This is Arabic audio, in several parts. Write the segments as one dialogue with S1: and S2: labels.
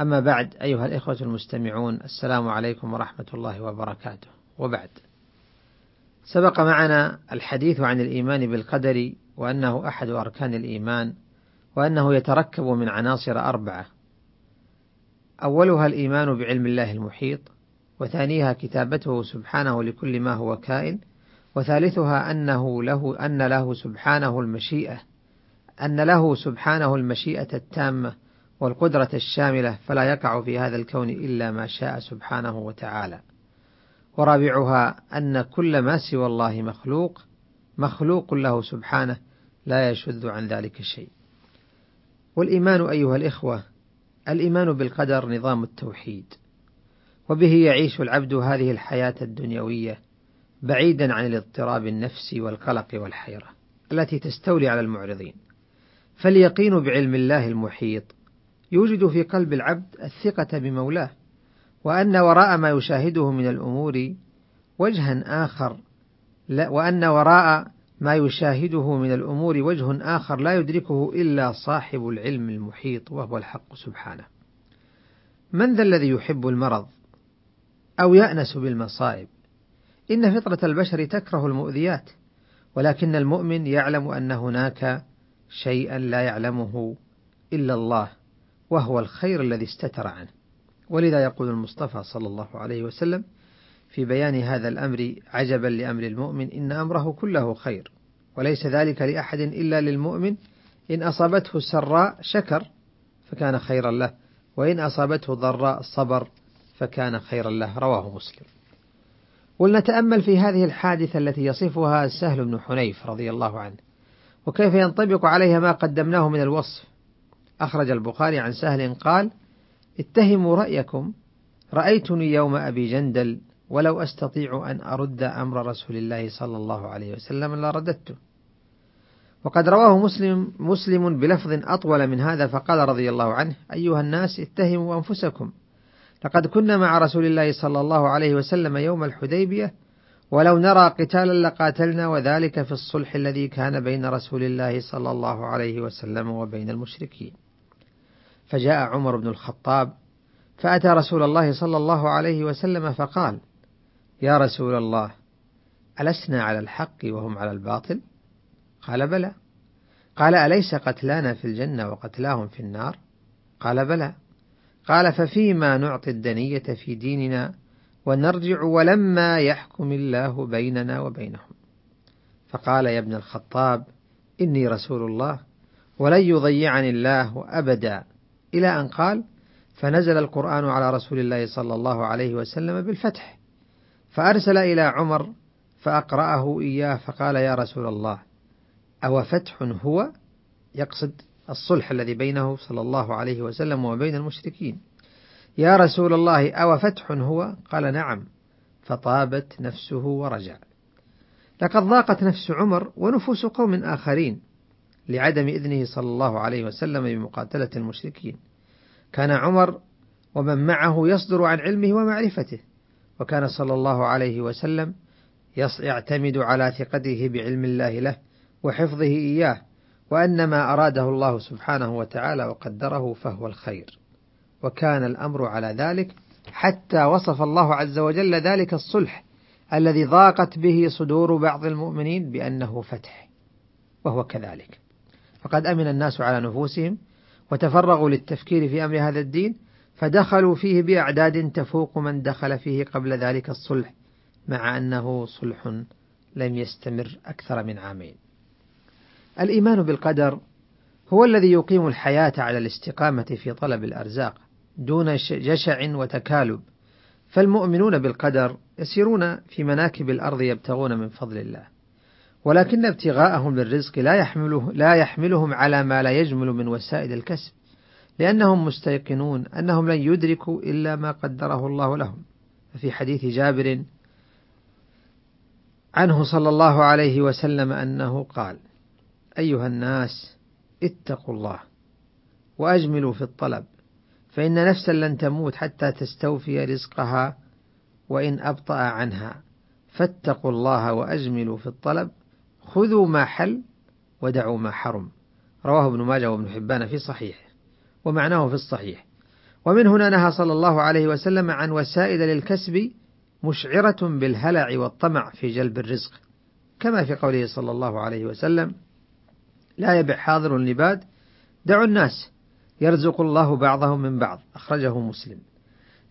S1: أما بعد أيها الإخوة المستمعون السلام عليكم ورحمة الله وبركاته. وبعد. سبق معنا الحديث عن الإيمان بالقدر وأنه أحد أركان الإيمان وأنه يتركب من عناصر أربعة. أولها الإيمان بعلم الله المحيط وثانيها كتابته سبحانه لكل ما هو كائن وثالثها أنه له أن له سبحانه المشيئة أن له سبحانه المشيئة التامة والقدرة الشاملة فلا يقع في هذا الكون إلا ما شاء سبحانه وتعالى. ورابعها أن كل ما سوى الله مخلوق مخلوق له سبحانه لا يشذ عن ذلك شيء. والإيمان أيها الإخوة الإيمان بالقدر نظام التوحيد، وبه يعيش العبد هذه الحياة الدنيوية بعيدا عن الاضطراب النفسي والقلق والحيرة التي تستولي على المعرضين. فاليقين بعلم الله المحيط يوجد في قلب العبد الثقة بمولاه، وأن وراء ما يشاهده من الأمور وجها آخر، لا وأن وراء ما يشاهده من الأمور وجه آخر لا يدركه إلا صاحب العلم المحيط وهو الحق سبحانه. من ذا الذي يحب المرض أو يأنس بالمصائب؟ إن فطرة البشر تكره المؤذيات، ولكن المؤمن يعلم أن هناك شيئا لا يعلمه إلا الله وهو الخير الذي استتر عنه. ولذا يقول المصطفى صلى الله عليه وسلم في بيان هذا الأمر عجبا لأمر المؤمن إن أمره كله خير وليس ذلك لأحد إلا للمؤمن. إن أصابته سراء شكر فكان خيرا له وإن أصابته ضراء صبر فكان خيرا له رواه مسلم. ولنتأمل في هذه الحادثة التي يصفها سهل بن حنيف رضي الله عنه وكيف ينطبق عليها ما قدمناه من الوصف. أخرج البخاري عن سهل قال: اتهموا رأيكم رأيتني يوم أبي جندل ولو أستطيع أن أرد أمر رسول الله صلى الله عليه وسلم لرددته. وقد رواه مسلم مسلم بلفظ أطول من هذا فقال رضي الله عنه: أيها الناس اتهموا أنفسكم لقد كنا مع رسول الله صلى الله عليه وسلم يوم الحديبية ولو نرى قتالا لقاتلنا وذلك في الصلح الذي كان بين رسول الله صلى الله عليه وسلم وبين المشركين. فجاء عمر بن الخطاب فأتى رسول الله صلى الله عليه وسلم فقال: يا رسول الله ألسنا على الحق وهم على الباطل؟ قال بلى. قال أليس قتلانا في الجنة وقتلاهم في النار؟ قال بلى. قال ففيما نعطي الدنية في ديننا ونرجع ولما يحكم الله بيننا وبينهم. فقال يا ابن الخطاب إني رسول الله ولن يضيعني الله أبدا إلى أن قال: فنزل القرآن على رسول الله صلى الله عليه وسلم بالفتح، فأرسل إلى عمر فأقرأه إياه فقال: يا رسول الله، أو فتح هو؟ يقصد الصلح الذي بينه صلى الله عليه وسلم وبين المشركين. يا رسول الله أو فتح هو؟ قال: نعم، فطابت نفسه ورجع. لقد ضاقت نفس عمر ونفوس قوم آخرين لعدم إذنه صلى الله عليه وسلم بمقاتلة المشركين. كان عمر ومن معه يصدر عن علمه ومعرفته، وكان صلى الله عليه وسلم يعتمد على ثقته بعلم الله له وحفظه إياه، وأن ما أراده الله سبحانه وتعالى وقدره فهو الخير. وكان الأمر على ذلك حتى وصف الله عز وجل ذلك الصلح الذي ضاقت به صدور بعض المؤمنين بأنه فتح، وهو كذلك. فقد أمن الناس على نفوسهم وتفرغوا للتفكير في أمر هذا الدين فدخلوا فيه بأعداد تفوق من دخل فيه قبل ذلك الصلح مع أنه صلح لم يستمر أكثر من عامين. الإيمان بالقدر هو الذي يقيم الحياة على الاستقامة في طلب الأرزاق دون جشع وتكالب، فالمؤمنون بالقدر يسيرون في مناكب الأرض يبتغون من فضل الله، ولكن ابتغاءهم للرزق لا يحمله لا يحملهم على ما لا يجمل من وسائل الكسب، لأنهم مستيقنون أنهم لن يدركوا إلا ما قدره الله لهم. ففي حديث جابر عنه صلى الله عليه وسلم أنه قال أيها الناس اتقوا الله وأجملوا في الطلب فإن نفسا لن تموت حتى تستوفي رزقها وإن أبطأ عنها فاتقوا الله وأجملوا في الطلب. خذوا ما حل ودعوا ما حرم. رواه ابن ماجه وابن حبان في صحيحه ومعناه في الصحيح. ومن هنا نهى صلى الله عليه وسلم عن وسائل للكسب مشعرة بالهلع والطمع في جلب الرزق. كما في قوله صلى الله عليه وسلم لا يبع حاضر لباد دعوا الناس يرزق الله بعضهم من بعض. أخرجه مسلم.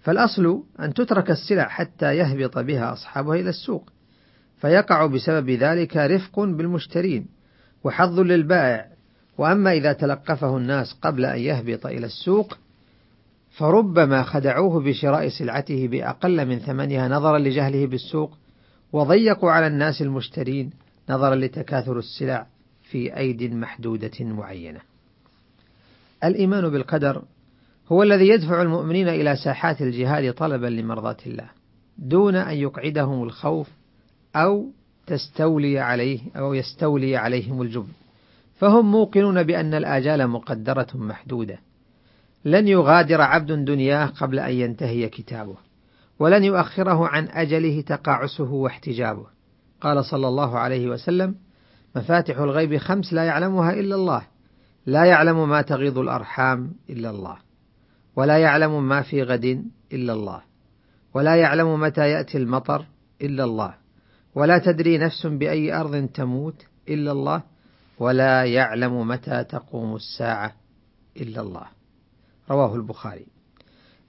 S1: فالأصل أن تترك السلع حتى يهبط بها أصحابها إلى السوق. فيقع بسبب ذلك رفق بالمشترين وحظ للبائع وأما إذا تلقفه الناس قبل أن يهبط إلى السوق فربما خدعوه بشراء سلعته بأقل من ثمنها نظرا لجهله بالسوق وضيقوا على الناس المشترين نظرا لتكاثر السلع في أيد محدودة معينة. الإيمان بالقدر هو الذي يدفع المؤمنين إلى ساحات الجهاد طلبا لمرضاة الله، دون أن يقعدهم الخوف أو تستولي عليه أو يستولي عليهم الجبن. فهم موقنون بأن الآجال مقدرة محدودة. لن يغادر عبد دنياه قبل أن ينتهي كتابه، ولن يؤخره عن أجله تقاعسه واحتجابه. قال صلى الله عليه وسلم: مفاتح الغيب خمس لا يعلمها إلا الله لا يعلم ما تغيض الأرحام إلا الله ولا يعلم ما في غد إلا الله ولا يعلم متى يأتي المطر إلا الله ولا تدري نفس بأي أرض تموت إلا الله ولا يعلم متى تقوم الساعة إلا الله. رواه البخاري.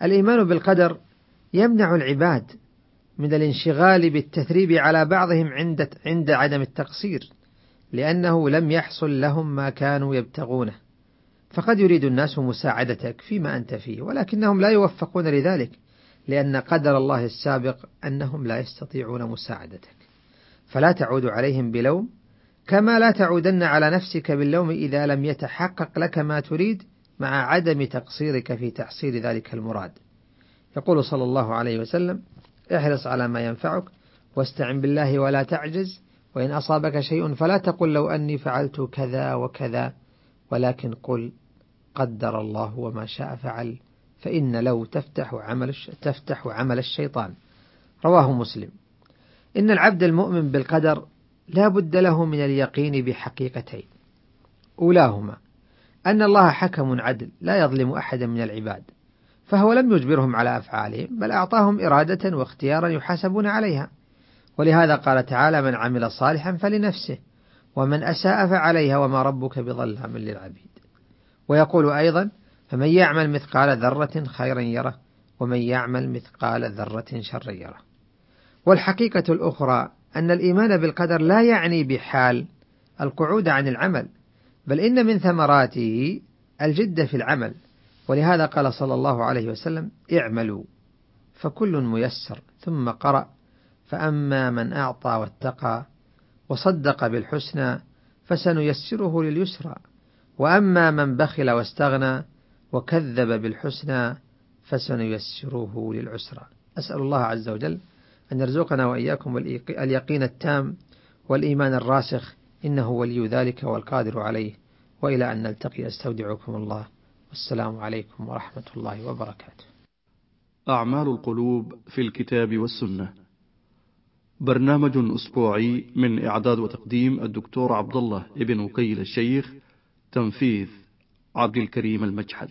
S1: الإيمان بالقدر يمنع العباد من الانشغال بالتثريب على بعضهم عند عند عدم التقصير لأنه لم يحصل لهم ما كانوا يبتغونه. فقد يريد الناس مساعدتك فيما أنت فيه ولكنهم لا يوفقون لذلك لأن قدر الله السابق أنهم لا يستطيعون مساعدتك. فلا تعود عليهم بلوم كما لا تعودن على نفسك باللوم إذا لم يتحقق لك ما تريد مع عدم تقصيرك في تحصيل ذلك المراد. يقول صلى الله عليه وسلم احرص على ما ينفعك واستعن بالله ولا تعجز وإن أصابك شيء فلا تقل لو أني فعلت كذا وكذا ولكن قل قدر الله وما شاء فعل فإن لو تفتح عمل تفتح عمل الشيطان. رواه مسلم. إن العبد المؤمن بالقدر لا بد له من اليقين بحقيقتين. أولاهما أن الله حكم عدل لا يظلم أحدا من العباد فهو لم يجبرهم على أفعالهم بل أعطاهم إرادة واختيارا يحاسبون عليها. ولهذا قال تعالى من عمل صالحا فلنفسه ومن أساء فعليها وما ربك بظلام للعبيد. ويقول أيضا فمن يعمل مثقال ذرة خيرا يره ومن يعمل مثقال ذرة شرا يره. والحقيقة الأخرى أن الإيمان بالقدر لا يعني بحال القعود عن العمل بل إن من ثمراته الجد في العمل. ولهذا قال صلى الله عليه وسلم اعملوا فكل ميسر ثم قرأ فأما من أعطى واتقى وصدق بالحسنى فسنيسره لليسرى وأما من بخل واستغنى وكذب بالحسنى فسنيسره للعسرى. أسأل الله عز وجل أن يرزقنا وإياكم اليقين التام والإيمان الراسخ إنه ولي ذلك والقادر عليه. وإلى أن نلتقي أستودعكم الله. والسلام عليكم ورحمة الله وبركاته.
S2: أعمال القلوب في الكتاب والسنة. برنامج أسبوعي من إعداد وتقديم الدكتور عبد الله ابن وكيل الشيخ تنفيذ عبد الكريم المجحد.